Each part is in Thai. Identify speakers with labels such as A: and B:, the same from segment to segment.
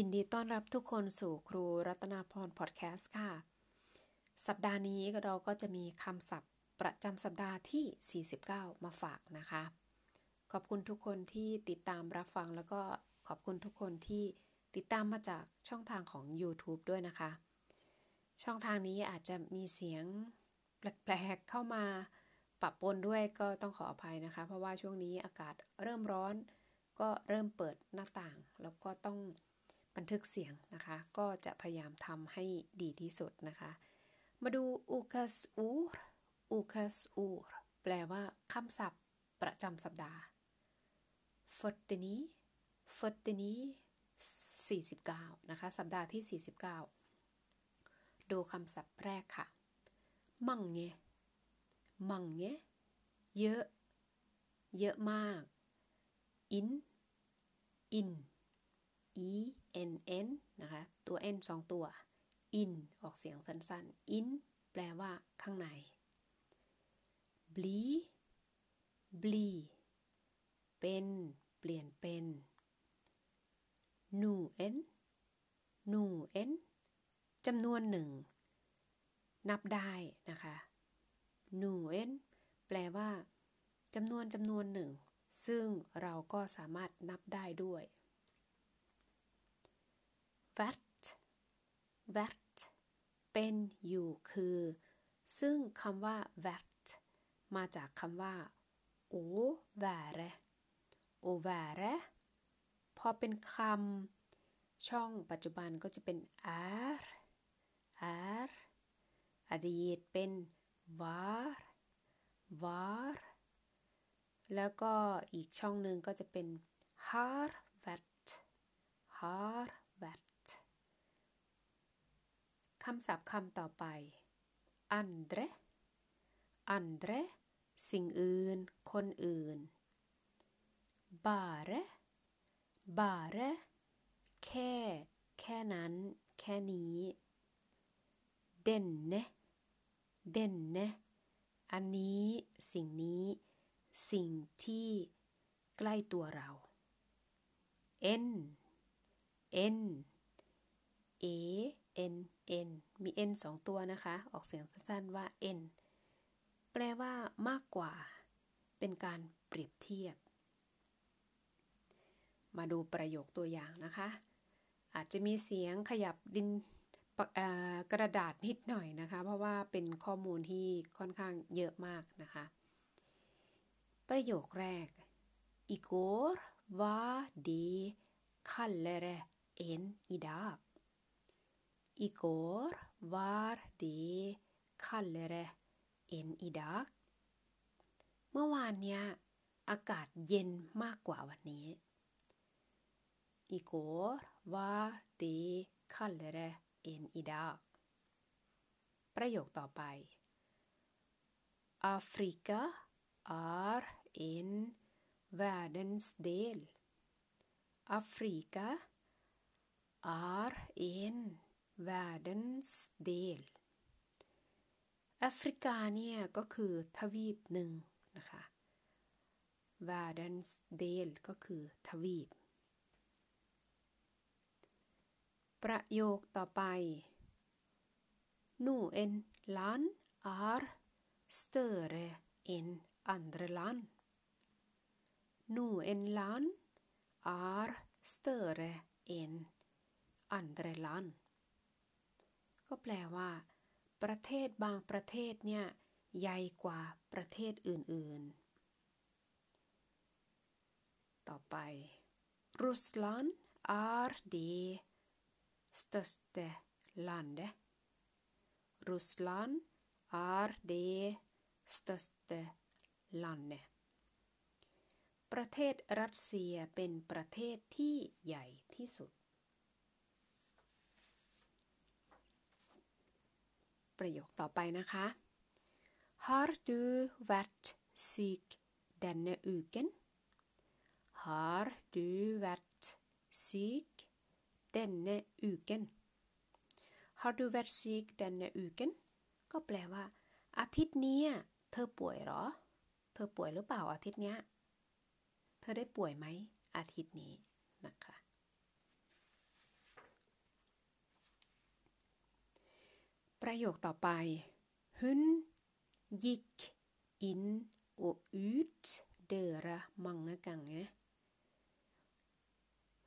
A: ยินดีต้อนรับทุกคนสู่ครูรัตนาพรพอดแคสต์ค่ะ สัปดาห์นี้เราก็จะมีคำศัพท์ประจำสัปดาห์ที่ 49 มาฝากนะคะ ขอบคุณทุกคนที่ติดตามรับฟังแล้วก็ขอบคุณทุกคนที่ติดตามมาจากช่องทางของ YouTube ด้วยนะคะ ช่องทางนี้อาจจะมีเสียงแปลกๆเข้ามาปรบปนด้วยก็ต้องขออภัยนะคะ เพราะว่าช่วงนี้อากาศเริ่มร้อน ก็เริ่มเปิดหน้าต่าง แล้วก็ต้อง บันทึกเสียงนะคะ ก็จะพยายามทำให้ดีที่สุดนะคะ มาดูอูคัสอูรอูคัสอูรแปลว่าคำศัพท์ประจำสัปดาห์ฟอตนี้ฟอตนี้49 นะคะ สัปดาห์ที่ 49 ดูคำศัพท์แรกค่ะ มั่งเงมั่งเงเยอะ เยอะมาก อิน อิน e n n นะคะ ตัว n สองตัว in ออกเสียงสั้นๆ in แปลว่าข้างใน bli bli เป็น เปลี่ยนเป็น nu en nu en จำนวนหนึ่ง นับได้นะคะ nu en แปลว่าจำนวนจำนวนหนึ่ง ซึ่งเราก็สามารถนับได้ด้วย vert vert เป็นอยู่คือ ซึ่งคำว่า vert มาจากคำว่า o vare o vare พอเป็นคำช่องปัจจุบันก็จะเป็น r r อดีตเป็น var var แล้วก็อีกช่องหนึ่งก็จะเป็น har vet har คำศัพท์คำต่อไป andre andre สิ่งอื่น คนอื่น bare bare แค่ แค่นั้น แค่นี้ denne denne อันนี้ สิ่งนี้ สิ่งที่ใกล้ตัวเรา n n a n n สองตัวนะคะ ออกเสียงสั้นๆว่า n แปลว่ามากกว่า เป็นการเปรียบเทียบ มาดูประโยคตัวอย่างนะคะ อาจจะมีเสียงขยับดินกระดาษนิดหน่อยนะคะ เพราะว่าเป็นข้อมูลที่ค่อนข้างเยอะมากนะคะ ประโยคแรก Igår var det kallare än idag Igår var det kallare än idag เมื่อวานเนี้ยอากาศเย็นมากกว่าวันนี้ Igår var det kallare än idag ประโยคต่อไป Afrika är en världsdel Afrika är en världens del แอฟริกาเนี่ยก็คือทวีปหนึ่งนะคะ världens del ก็คือทวีป ประโยคต่อไป Noen land är större än andra land Noen land är större än andra land ก็แปลว่า ประเทศบางประเทศเนี่ยใหญ่กว่าประเทศอื่นๆ ต่อไป Ryssland är det största landet Ryssland är det största landet ประเทศรัสเซียเป็นประเทศที่ใหญ่ที่สุด ประโยคต่อไปนะคะ Har du varit syk denne uken? Har du varit syk denne uken? Har du varit syk denne uken? ก็แปลว่า อาทิตย์นี้เธอป่วยหรอ เธอป่วยหรือเปล่าอาทิตย์นี้เธอได้ป่วยไหมอาทิตย์นี้นะคะ ประโยคต่อไป Hun gick in och ut døra mange ganger.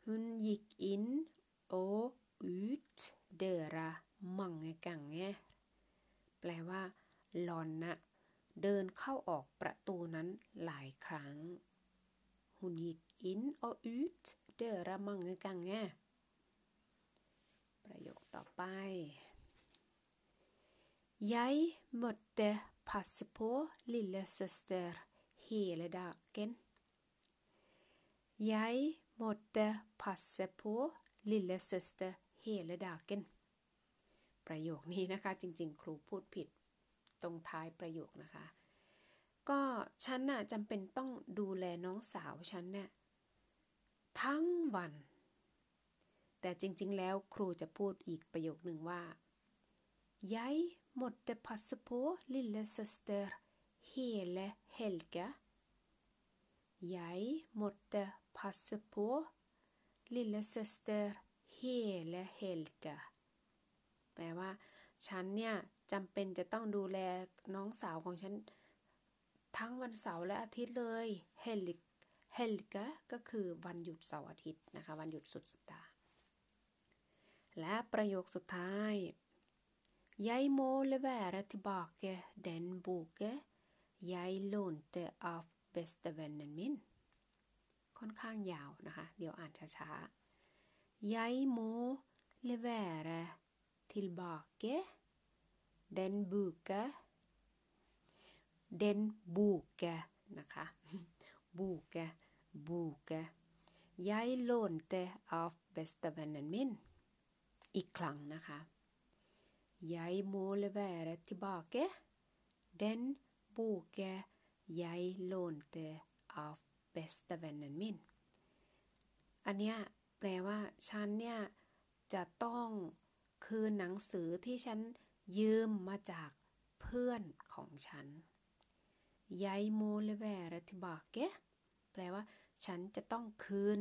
A: Hun gick in og ut døra mange ganger แปลว่าหลอนนะเดินเข้าออกประตูนั้นหลายครั้ง Hun gick in og ut døra mange ganger ประโยคต่อไป Jeg måtte passe på lillesøster hele dagen. Jeg måtte passe på lillesøster hele dagen ประโยคนี้นะคะ จริง ๆ ครูพูดผิดตรงท้ายประโยคนะคะ ก็ฉันน่ะจำเป็นต้องดูแลน้องสาวฉันเนี่ยทั้งวัน แต่จริง ๆ แล้วครูจะพูดอีกประโยคหนึ่งว่า Jeg måtte passe på lillesøster hele helga. Jeg måtte passe på lillesøster hele helga. แปลว่า ฉันเนี่ยจำเป็นจะต้องดูแลน้องสาวของฉัน ทั้งวันเสาร์และอาทิตย์เลย helg helga ก็คือวันหยุดเสาร์อาทิตย์นะคะ วันหยุดสุดสัปดาห์ และประโยคสุดท้าย Jeg må levere tilbake den boken jeg lånte av bestevennen min ค่อนข้างยาวนะคะ เดี๋ยวอ่านช้าๆ Jeg må levere tilbake den boken den boken นะคะ boken boken jeg lånte av bestevennen min อีกครั้งนะคะ jeg må levere tilbake den boken jeg lånte av bestevennen min อันเนี้ยแปลว่า ฉันเนี่ยจะต้องคืนหนังสือที่ฉันยืมมาจากเพื่อนของฉันยายโมเลเวรติบากเกแปลว่า ฉันจะต้องคืน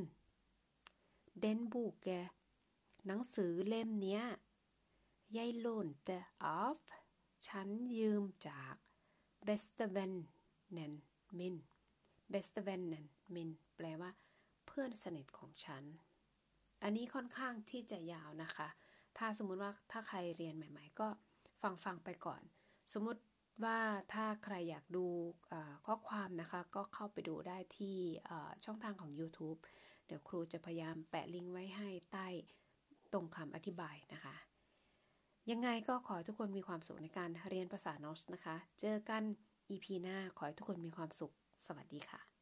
A: เดนบุกแกหนังสือเล่มเนี้ย Jeg lånte av ฉันยืมจาก bestevennen min bestevennen min แปลว่า เพื่อนสนิทของฉัน อันนี้ค่อนข้างที่จะยาวนะคะ ถ้าสมมุติว่าถ้าใครเรียนใหม่ ๆ ก็ฟังฟังไปก่อน สมมุติว่าถ้าใครอยากดูข้อความนะคะ ก็เข้าไปดูได้ที่ช่องทางของ YouTube เดี๋ยวครูจะพยายามแปะลิงก์ไว้ให้ใต้ตรงคำอธิบายนะคะ ยังไงก็ขอให้ทุกคนมีความสุขในการเรียนภาษานอสนะคะ เจอกัน EP หน้าขอให้ทุกคนมีความสุข สวัสดีค่ะ